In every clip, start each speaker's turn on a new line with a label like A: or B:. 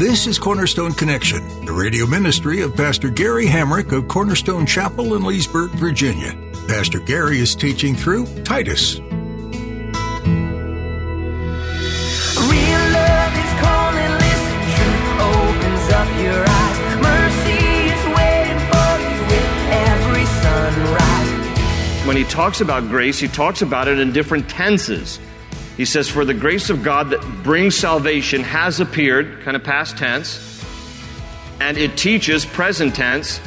A: This is Cornerstone Connection, the radio ministry of Pastor Gary Hamrick of Cornerstone Chapel in Leesburg, Virginia. Pastor Gary is teaching through Titus.
B: Real love is calling, listen, truth opens up your eyes. Mercy is waiting for you with every sunrise.
C: When he talks about grace, he talks about it in different tenses. He says, For the grace of God that brings salvation has appeared, kind of past tense, and it teaches present tense.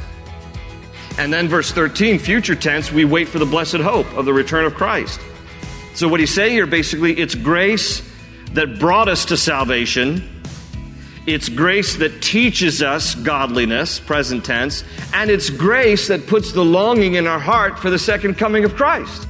C: And then verse 13, future tense, we wait for the blessed hope of the return of Christ. So what he's saying here basically, it's grace that brought us to salvation. It's grace that teaches us godliness, present tense, and it's grace that puts the longing in our heart for the second coming of Christ.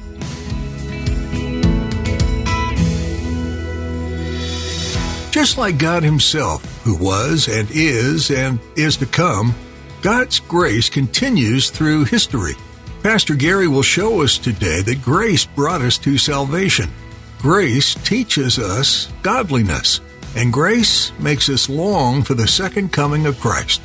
A: Just like God Himself, who was and is and is to come, God's grace continues through history. Pastor Gary will show us today that grace brought us to salvation. Grace teaches us godliness, and grace makes us long for the second coming of Christ.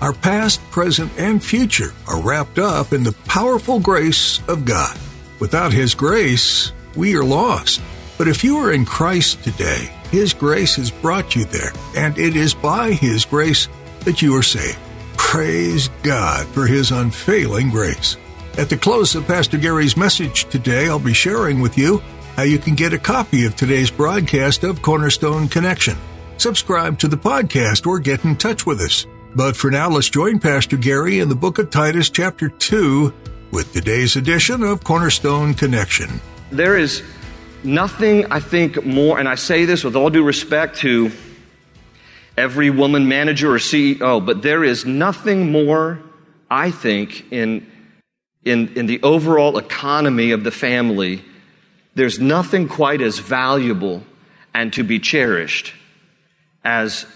A: Our past, present, and future are wrapped up in the powerful grace of God. Without His grace, we are lost. But if you are in Christ today, His grace has brought you there, and it is by His grace that you are saved. Praise God for His unfailing grace. At the close of Pastor Gary's message today, I'll be sharing with you how you can get a copy of today's broadcast of Cornerstone Connection. Subscribe to the podcast or get in touch with us. But for now, let's join Pastor Gary in the book of Titus, chapter 2, with today's edition of Cornerstone Connection.
C: There is nothing, I think, more, and I say this with all due respect to every woman manager or CEO, but there is nothing more, I think, in, in, in the overall economy of the family, there's nothing quite as valuable and to be cherished as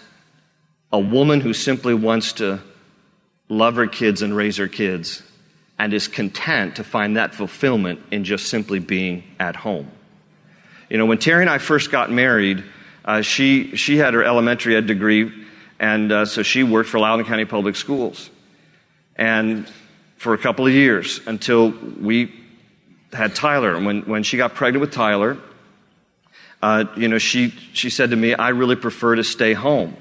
C: a woman who simply wants to love her kids and raise her kids and is content to find that fulfillment in just simply being at home. You know, when Terry and I first got married, uh, she, she had her elementary ed degree, and uh, so she worked for Loudoun County Public Schools. And for a couple of years until we had Tyler. And when, when she got pregnant with Tyler, uh, you know, she, she said to me, I really prefer to stay home.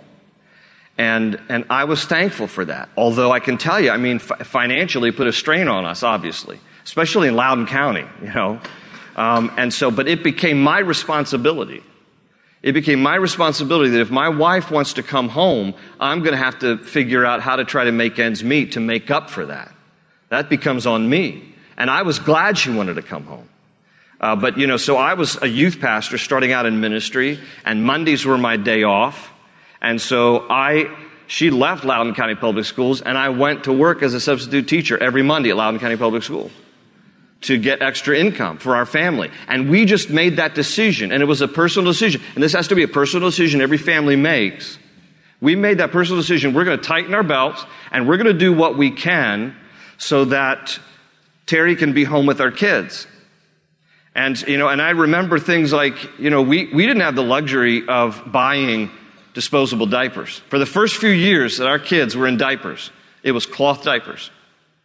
C: And, and I was thankful for that. Although I can tell you, I mean, f- financially put a strain on us, obviously, especially in Loudoun County, you know. Um, and so, but it became my responsibility. It became my responsibility that if my wife wants to come home, I'm going to have to figure out how to try to make ends meet to make up for that. That becomes on me. And I was glad she wanted to come home. Uh, but, you know, so I was a youth pastor starting out in ministry, and Mondays were my day off. And so I, she left Loudoun County Public Schools, and I went to work as a substitute teacher every Monday at Loudoun County Public Schools to get extra income for our family. And we just made that decision, and it was a personal decision. And this has to be a personal decision every family makes. We made that personal decision. We're going to tighten our belts, and we're going to do what we can so that Terry can be home with our kids. And, you know, and I remember things like, you know, we, we didn't have the luxury of buying disposable diapers. For the first few years that our kids were in diapers, it was cloth diapers.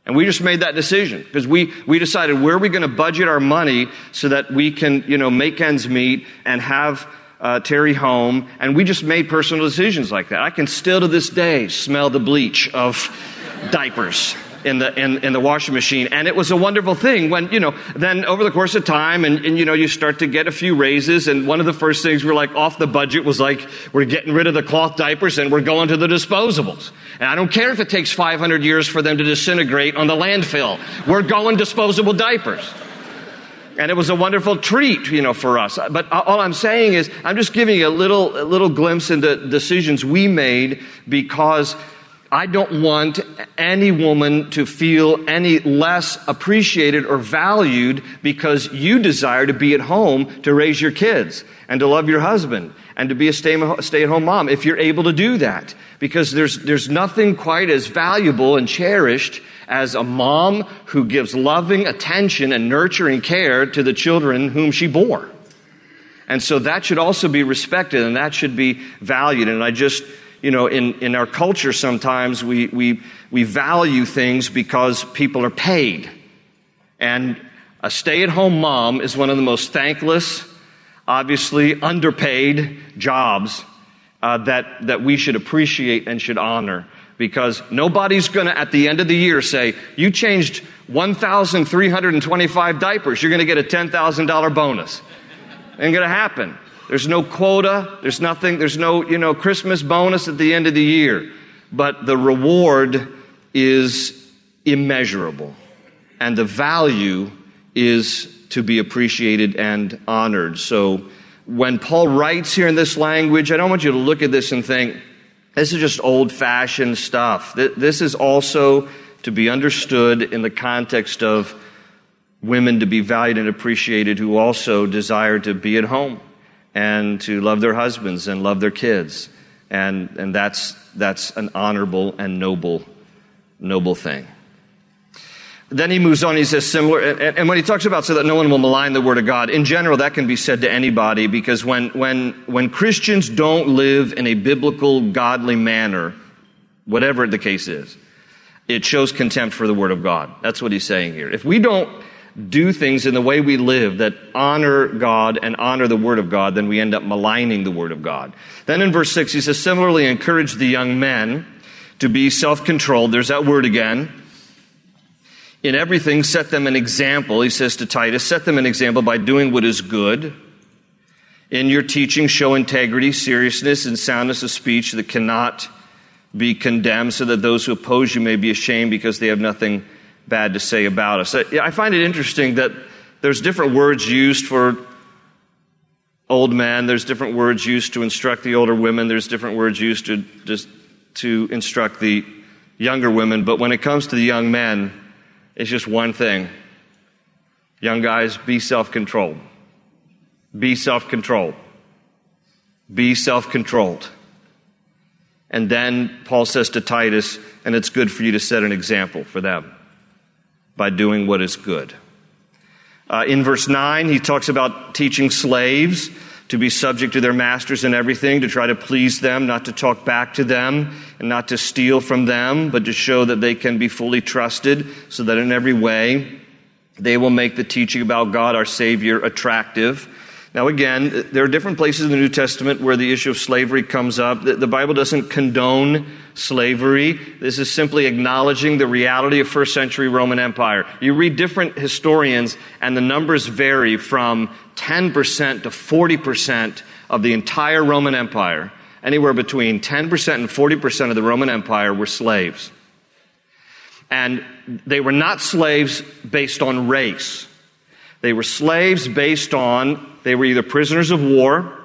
C: And we just made that decision because we, we decided where are we going to budget our money so that we can, you know, make ends meet and have uh, Terry home. And we just made personal decisions like that. I can still to this day smell the bleach of diapers in the in, in the washing machine. And it was a wonderful thing when you know then over the course of time and, and you know you start to get a few raises and one of the first things we're like off the budget was like we're getting rid of the cloth diapers and we're going to the disposables. And i don't care if it takes 500 years for them to disintegrate on the landfill. We're going disposable diapers. And it was a wonderful treat, you know, for us. But all I'm saying is, I'm just giving you a little, a little glimpse into decisions we made because I don't want any woman to feel any less appreciated or valued because you desire to be at home to raise your kids and to love your husband and to be a stay at home mom if you're able to do that. Because there's, there's nothing quite as valuable and cherished as a mom who gives loving attention and nurturing care to the children whom she bore. And so that should also be respected and that should be valued. And I just, you know, in, in our culture sometimes we, we, we value things because people are paid. And a stay at home mom is one of the most thankless, obviously underpaid jobs uh, that, that we should appreciate and should honor. Because nobody's going to, at the end of the year, say, You changed 1,325 diapers, you're going to get a $10,000 bonus. Ain't going to happen. There's no quota. There's nothing. There's no, you know, Christmas bonus at the end of the year. But the reward is immeasurable. And the value is to be appreciated and honored. So when Paul writes here in this language, I don't want you to look at this and think, this is just old fashioned stuff. This is also to be understood in the context of women to be valued and appreciated who also desire to be at home and to love their husbands and love their kids. And, and that's, that's an honorable and noble, noble thing. Then he moves on, he says similar, and, and when he talks about so that no one will malign the word of God, in general, that can be said to anybody because when, when, when Christians don't live in a biblical, godly manner, whatever the case is, it shows contempt for the word of God. That's what he's saying here. If we don't do things in the way we live that honor God and honor the Word of God, then we end up maligning the Word of God. Then in verse 6, he says, similarly, encourage the young men to be self controlled. There's that word again. In everything, set them an example, he says to Titus, set them an example by doing what is good. In your teaching, show integrity, seriousness, and soundness of speech that cannot be condemned, so that those who oppose you may be ashamed because they have nothing bad to say about us. I find it interesting that there's different words used for old men, there's different words used to instruct the older women, there's different words used to just to instruct the younger women, but when it comes to the young men, it's just one thing. Young guys, be self-controlled. Be self-controlled. Be self-controlled. And then Paul says to Titus, and it's good for you to set an example for them by doing what is good. Uh, in verse 9, he talks about teaching slaves to be subject to their masters in everything, to try to please them, not to talk back to them, and not to steal from them, but to show that they can be fully trusted, so that in every way they will make the teaching about God, our Savior, attractive now, again, there are different places in the New Testament where the issue of slavery comes up. The Bible doesn't condone slavery. This is simply acknowledging the reality of first century Roman Empire. You read different historians, and the numbers vary from 10% to 40% of the entire Roman Empire. Anywhere between 10% and 40% of the Roman Empire were slaves. And they were not slaves based on race. They were slaves based on they were either prisoners of war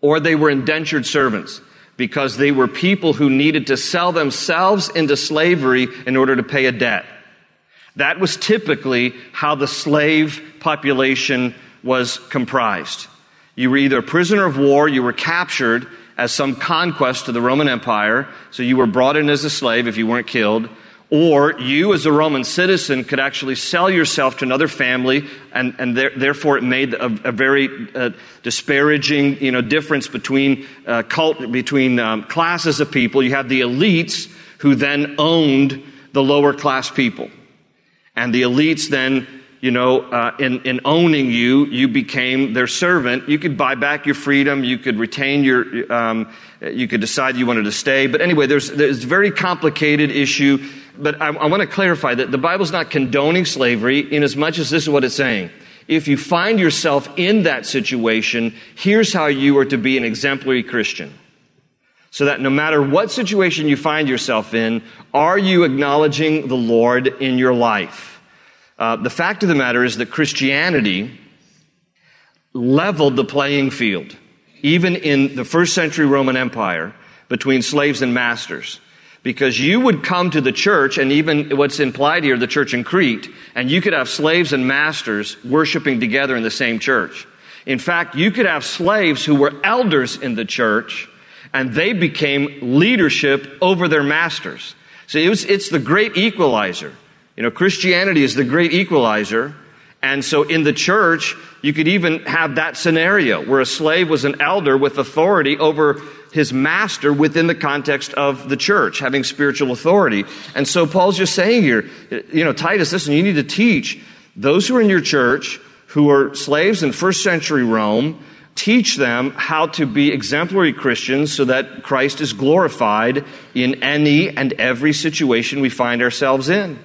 C: or they were indentured servants because they were people who needed to sell themselves into slavery in order to pay a debt. That was typically how the slave population was comprised. You were either a prisoner of war, you were captured as some conquest to the Roman Empire, so you were brought in as a slave if you weren't killed, or you, as a Roman citizen, could actually sell yourself to another family, and, and there, therefore it made a, a very uh, disparaging you know, difference between, uh, cult, between um, classes of people. You had the elites who then owned the lower class people. And the elites then, you know, uh, in, in owning you, you became their servant. You could buy back your freedom. You could retain your, um, you could decide you wanted to stay. But anyway, there's, there's a very complicated issue but I, I want to clarify that the Bible's not condoning slavery in as much as this is what it's saying. If you find yourself in that situation, here's how you are to be an exemplary Christian. So that no matter what situation you find yourself in, are you acknowledging the Lord in your life? Uh, the fact of the matter is that Christianity leveled the playing field, even in the first century Roman Empire, between slaves and masters. Because you would come to the church, and even what's implied here, the church in Crete, and you could have slaves and masters worshiping together in the same church. In fact, you could have slaves who were elders in the church, and they became leadership over their masters. So it was, it's the great equalizer. You know, Christianity is the great equalizer. And so in the church, you could even have that scenario where a slave was an elder with authority over his master within the context of the church, having spiritual authority. And so Paul's just saying here, you know, Titus, listen, you need to teach those who are in your church who are slaves in first century Rome, teach them how to be exemplary Christians so that Christ is glorified in any and every situation we find ourselves in.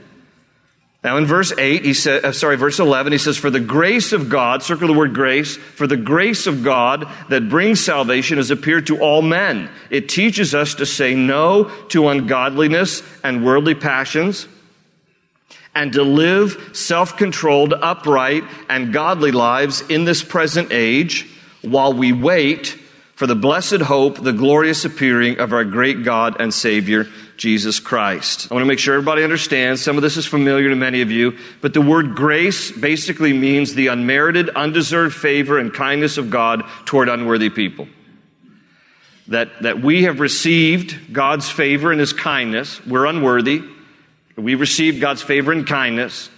C: Now in verse 8, he said, uh, sorry, verse 11, he says, For the grace of God, circle the word grace, for the grace of God that brings salvation has appeared to all men. It teaches us to say no to ungodliness and worldly passions and to live self-controlled, upright, and godly lives in this present age while we wait for the blessed hope, the glorious appearing of our great God and Savior, Jesus Christ. I want to make sure everybody understands. Some of this is familiar to many of you, but the word grace basically means the unmerited, undeserved favor and kindness of God toward unworthy people. That, that we have received God's favor and His kindness. We're unworthy. We received God's favor and kindness,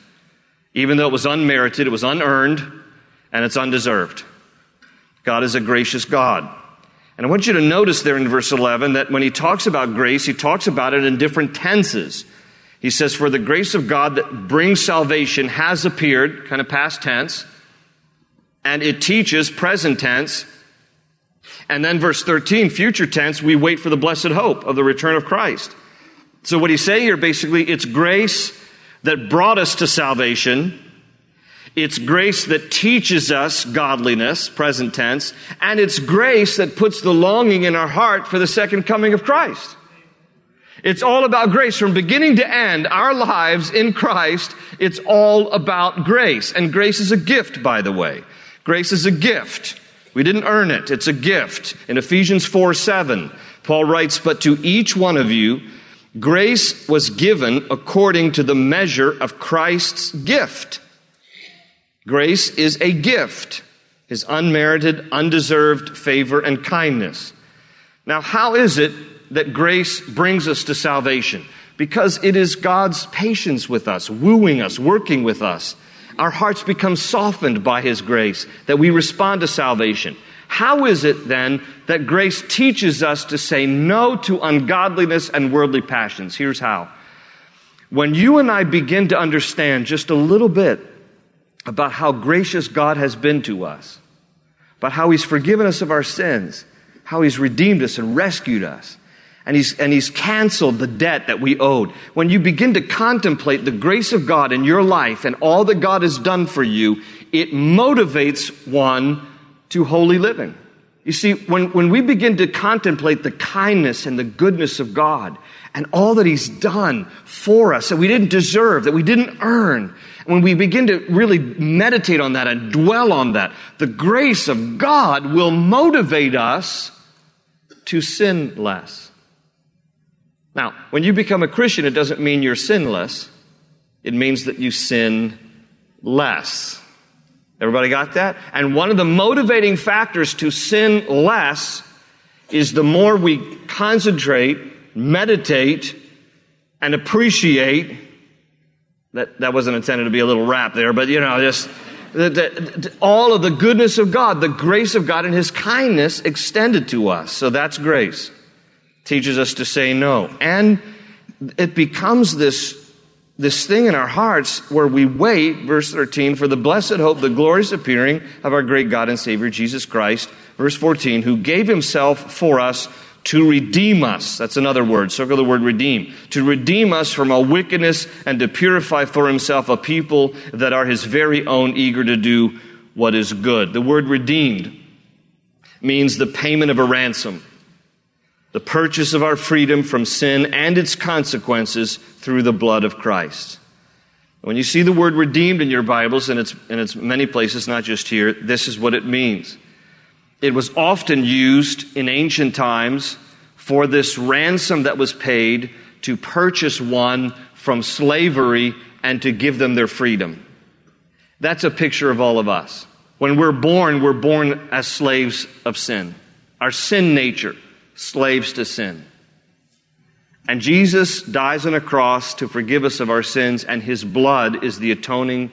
C: even though it was unmerited, it was unearned, and it's undeserved. God is a gracious God. And I want you to notice there in verse 11 that when he talks about grace, he talks about it in different tenses. He says, For the grace of God that brings salvation has appeared, kind of past tense, and it teaches present tense. And then verse 13, future tense, we wait for the blessed hope of the return of Christ. So what he's saying here basically, it's grace that brought us to salvation it's grace that teaches us godliness, present tense, and it's grace that puts the longing in our heart for the second coming of Christ. It's all about grace from beginning to end. Our lives in Christ, it's all about grace. And grace is a gift, by the way. Grace is a gift. We didn't earn it. It's a gift. In Ephesians 4 7, Paul writes, But to each one of you, grace was given according to the measure of Christ's gift. Grace is a gift, his unmerited, undeserved favor and kindness. Now, how is it that grace brings us to salvation? Because it is God's patience with us, wooing us, working with us. Our hearts become softened by his grace, that we respond to salvation. How is it then that grace teaches us to say no to ungodliness and worldly passions? Here's how. When you and I begin to understand just a little bit about how gracious God has been to us, about how He's forgiven us of our sins, how He's redeemed us and rescued us. And he's, and he's canceled the debt that we owed. When you begin to contemplate the grace of God in your life and all that God has done for you, it motivates one to holy living. You see, when, when we begin to contemplate the kindness and the goodness of God and all that He's done for us that we didn't deserve, that we didn't earn, when we begin to really meditate on that and dwell on that, the grace of God will motivate us to sin less. Now, when you become a Christian, it doesn't mean you're sinless. It means that you sin less. Everybody got that? And one of the motivating factors to sin less is the more we concentrate, meditate, and appreciate that, that wasn't intended to be a little rap there, but you know, just the, the, all of the goodness of God, the grace of God and His kindness extended to us. So that's grace. Teaches us to say no. And it becomes this, this thing in our hearts where we wait, verse 13, for the blessed hope, the glorious appearing of our great God and Savior, Jesus Christ. Verse 14, who gave Himself for us to redeem us. That's another word. Circle the word redeem. To redeem us from all wickedness and to purify for himself a people that are his very own, eager to do what is good. The word redeemed means the payment of a ransom, the purchase of our freedom from sin and its consequences through the blood of Christ. When you see the word redeemed in your Bibles, and it's, and it's many places, not just here, this is what it means. It was often used in ancient times for this ransom that was paid to purchase one from slavery and to give them their freedom. That's a picture of all of us. When we're born, we're born as slaves of sin. Our sin nature, slaves to sin. And Jesus dies on a cross to forgive us of our sins, and his blood is the atoning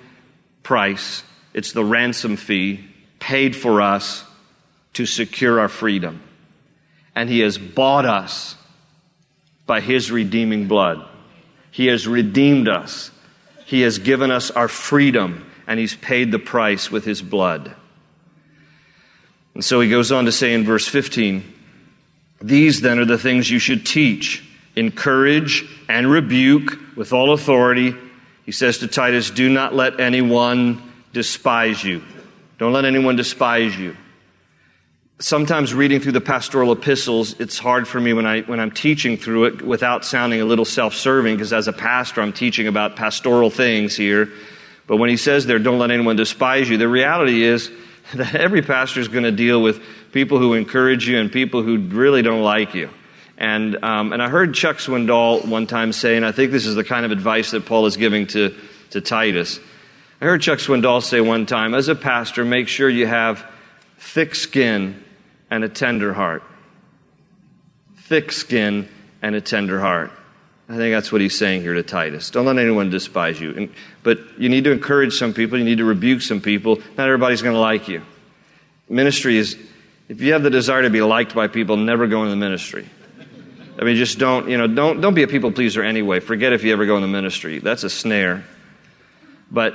C: price. It's the ransom fee paid for us to secure our freedom. And he has bought us by his redeeming blood. He has redeemed us. He has given us our freedom, and he's paid the price with his blood. And so he goes on to say in verse 15, These then are the things you should teach encourage, and rebuke with all authority. He says to Titus, Do not let anyone despise you. Don't let anyone despise you. Sometimes reading through the pastoral epistles, it's hard for me when, I, when I'm teaching through it without sounding a little self serving, because as a pastor, I'm teaching about pastoral things here. But when he says there, don't let anyone despise you, the reality is that every pastor is going to deal with people who encourage you and people who really don't like you. And, um, and I heard Chuck Swindoll one time say, and I think this is the kind of advice that Paul is giving to, to Titus. I heard Chuck Swindoll say one time, as a pastor, make sure you have thick skin and a tender heart. Thick skin and a tender heart. I think that's what he's saying here to Titus. Don't let anyone despise you. And, but you need to encourage some people, you need to rebuke some people. Not everybody's going to like you. Ministry is, if you have the desire to be liked by people, never go into the ministry. I mean, just don't, you know, don't, don't be a people pleaser anyway. Forget if you ever go in the ministry. That's a snare. But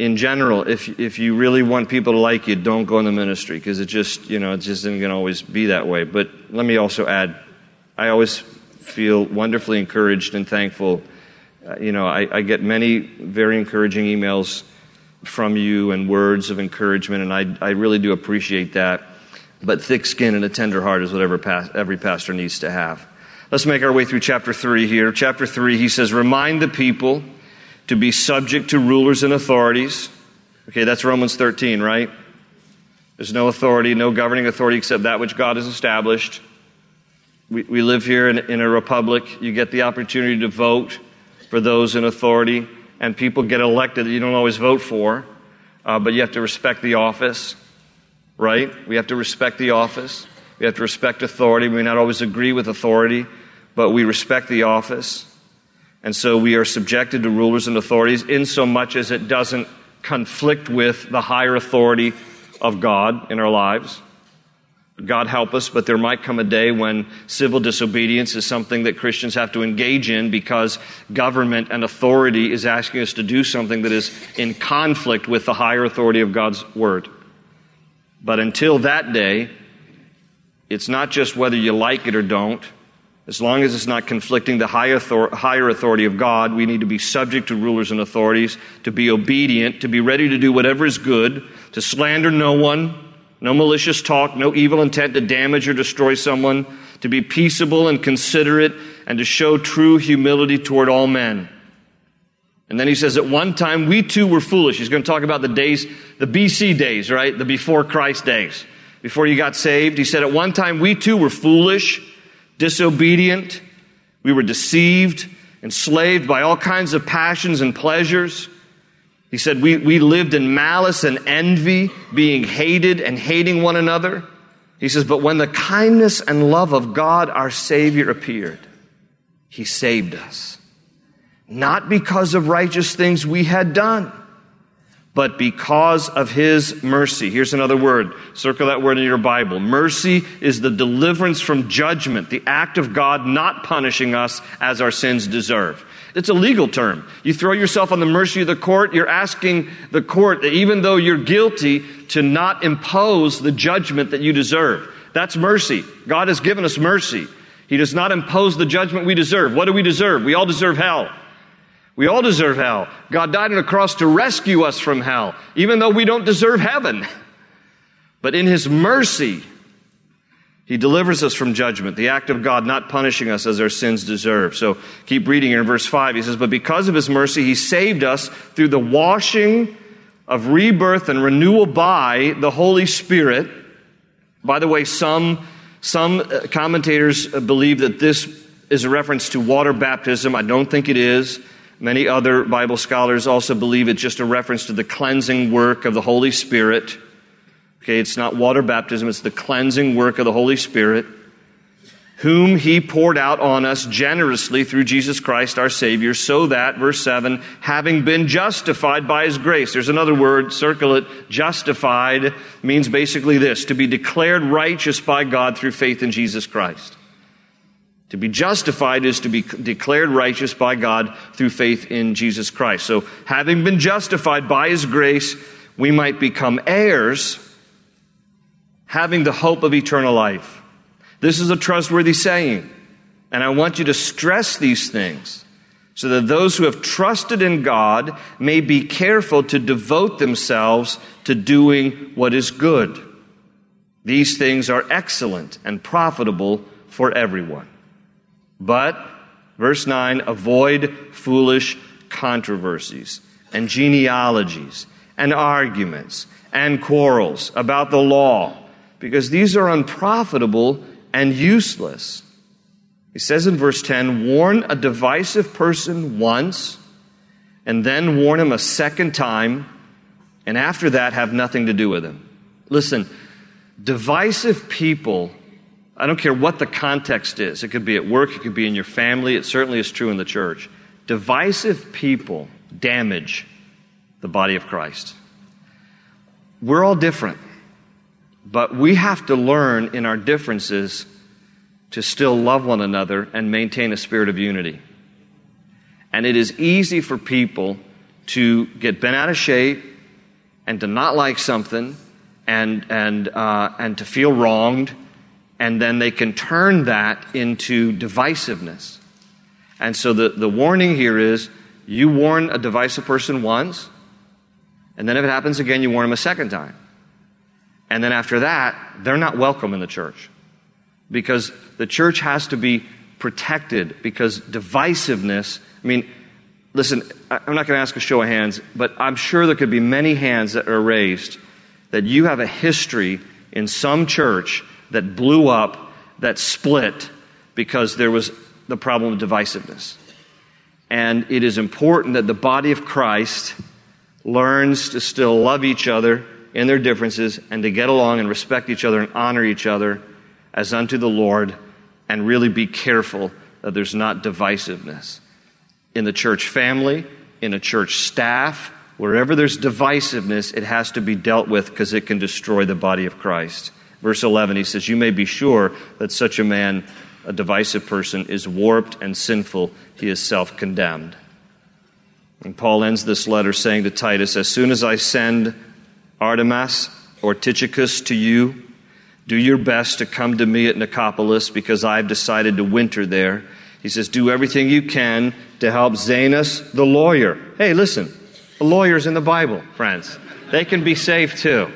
C: in general, if, if you really want people to like you, don't go in the ministry because it just, you know, it just isn't going to always be that way. But let me also add, I always feel wonderfully encouraged and thankful. Uh, you know, I, I get many very encouraging emails from you and words of encouragement, and I, I really do appreciate that. But thick skin and a tender heart is what every pastor needs to have. Let's make our way through chapter 3 here. Chapter 3, he says, Remind the people to be subject to rulers and authorities. Okay, that's Romans 13, right? There's no authority, no governing authority except that which God has established. We, we live here in, in a republic. You get the opportunity to vote for those in authority, and people get elected that you don't always vote for, uh, but you have to respect the office, right? We have to respect the office. We have to respect authority. We may not always agree with authority, but we respect the office. And so we are subjected to rulers and authorities in so much as it doesn't conflict with the higher authority of God in our lives. God help us, but there might come a day when civil disobedience is something that Christians have to engage in because government and authority is asking us to do something that is in conflict with the higher authority of God's word. But until that day, it's not just whether you like it or don't. As long as it's not conflicting the high higher authority of God, we need to be subject to rulers and authorities, to be obedient, to be ready to do whatever is good, to slander no one, no malicious talk, no evil intent to damage or destroy someone, to be peaceable and considerate, and to show true humility toward all men. And then he says, at one time we too were foolish. He's going to talk about the days, the BC days, right? The before Christ days. Before you got saved. He said, at one time we too were foolish disobedient. We were deceived, enslaved by all kinds of passions and pleasures. He said, we, we lived in malice and envy, being hated and hating one another. He says, But when the kindness and love of God our Savior appeared, He saved us. Not because of righteous things we had done but because of his mercy. Here's another word. Circle that word in your Bible. Mercy is the deliverance from judgment, the act of God not punishing us as our sins deserve. It's a legal term. You throw yourself on the mercy of the court, you're asking the court, even though you're guilty, to not impose the judgment that you deserve. That's mercy. God has given us mercy. He does not impose the judgment we deserve. What do we deserve? We all deserve hell. We all deserve hell. God died on the cross to rescue us from hell, even though we don't deserve heaven. But in His mercy, He delivers us from judgment, the act of God not punishing us as our sins deserve. So keep reading here in verse 5. He says, But because of his mercy, he saved us through the washing of rebirth and renewal by the Holy Spirit. By the way, some, some uh, commentators believe that this is a reference to water baptism. I don't think it is. Many other Bible scholars also believe it's just a reference to the cleansing work of the Holy Spirit. Okay, it's not water baptism, it's the cleansing work of the Holy Spirit, whom He poured out on us generously through Jesus Christ our Savior, so that, verse 7, having been justified by His grace. There's another word, circle it. Justified means basically this to be declared righteous by God through faith in Jesus Christ. To be justified is to be declared righteous by God through faith in Jesus Christ. So, having been justified by His grace, we might become heirs having the hope of eternal life. This is a trustworthy saying, and I want you to stress these things so that those who have trusted in God may be careful to devote themselves to doing what is good. These things are excellent and profitable for everyone. But, verse 9, avoid foolish controversies and genealogies and arguments and quarrels about the law because these are unprofitable and useless. He says in verse 10 warn a divisive person once, and then warn him a second time, and after that, have nothing to do with him. Listen, divisive people, I don't care what the context is, it could be at work, it could be in your family, it certainly is true in the church. Divisive people damage the body of Christ. We're all different. But we have to learn in our differences to still love one another and maintain a spirit of unity. And it is easy for people to get bent out of shape and to not like something and, and, uh, and to feel wronged, and then they can turn that into divisiveness. And so the, the warning here is you warn a divisive person once, and then if it happens again, you warn them a second time. And then after that, they're not welcome in the church because the church has to be protected because divisiveness, I mean, listen, I'm not going to ask a show of hands, but I'm sure there could be many hands that are raised that you have a history in some church that blew up, that split because there was the problem of divisiveness. And it is important that the body of Christ learns to still love each other in their differences and to get along and respect each other and honor each other as unto the Lord and really be careful that there's not divisiveness. In the church family, in a church staff, wherever there's divisiveness, it has to be dealt with because it can destroy the body of Christ. Verse 11, he says, You may be sure that such a man, a divisive person, is warped and sinful. He is self condemned. And Paul ends this letter saying to Titus, As soon as I send Artemas or Tychicus to you. Do your best to come to me at Nicopolis because I've decided to winter there. He says, Do everything you can to help Zenas the lawyer. Hey, listen, lawyer's in the Bible, friends. They can be saved too.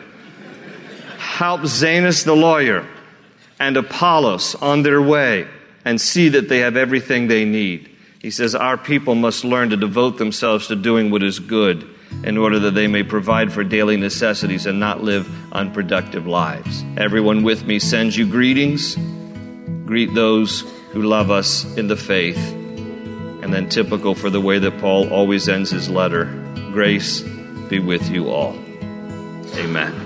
C: Help Zenas the lawyer and Apollos on their way and see that they have everything they need. He says, Our people must learn to devote themselves to doing what is good in order that they may provide for daily necessities and not live unproductive lives. Everyone with me sends you greetings. Greet those who love us in the faith. And then, typical for the way that Paul always ends his letter grace be with you all. Amen.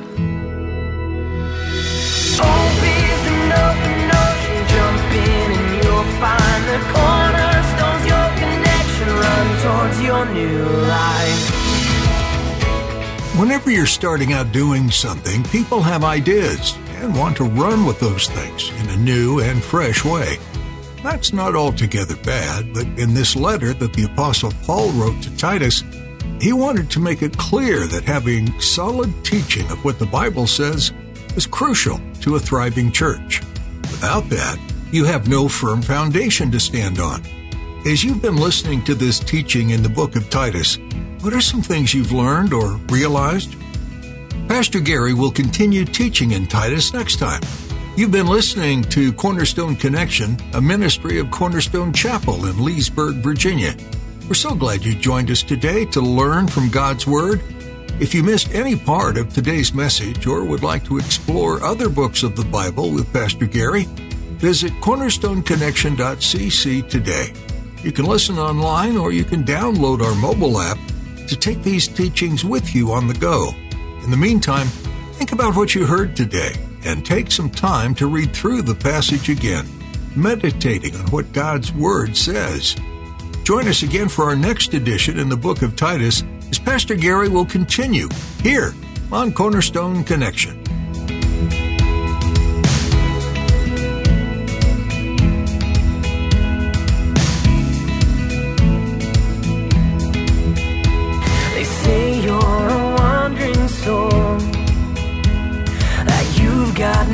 A: Towards your new life. Whenever you're starting out doing something, people have ideas and want to run with those things in a new and fresh way. That's not altogether bad, but in this letter that the Apostle Paul wrote to Titus, he wanted to make it clear that having solid teaching of what the Bible says is crucial to a thriving church. Without that, you have no firm foundation to stand on. As you've been listening to this teaching in the book of Titus, what are some things you've learned or realized? Pastor Gary will continue teaching in Titus next time. You've been listening to Cornerstone Connection, a ministry of Cornerstone Chapel in Leesburg, Virginia. We're so glad you joined us today to learn from God's Word. If you missed any part of today's message or would like to explore other books of the Bible with Pastor Gary, visit cornerstoneconnection.cc today. You can listen online or you can download our mobile app to take these teachings with you on the go. In the meantime, think about what you heard today and take some time to read through the passage again, meditating on what God's Word says. Join us again for our next edition in the book of Titus as Pastor Gary will continue here on Cornerstone Connection.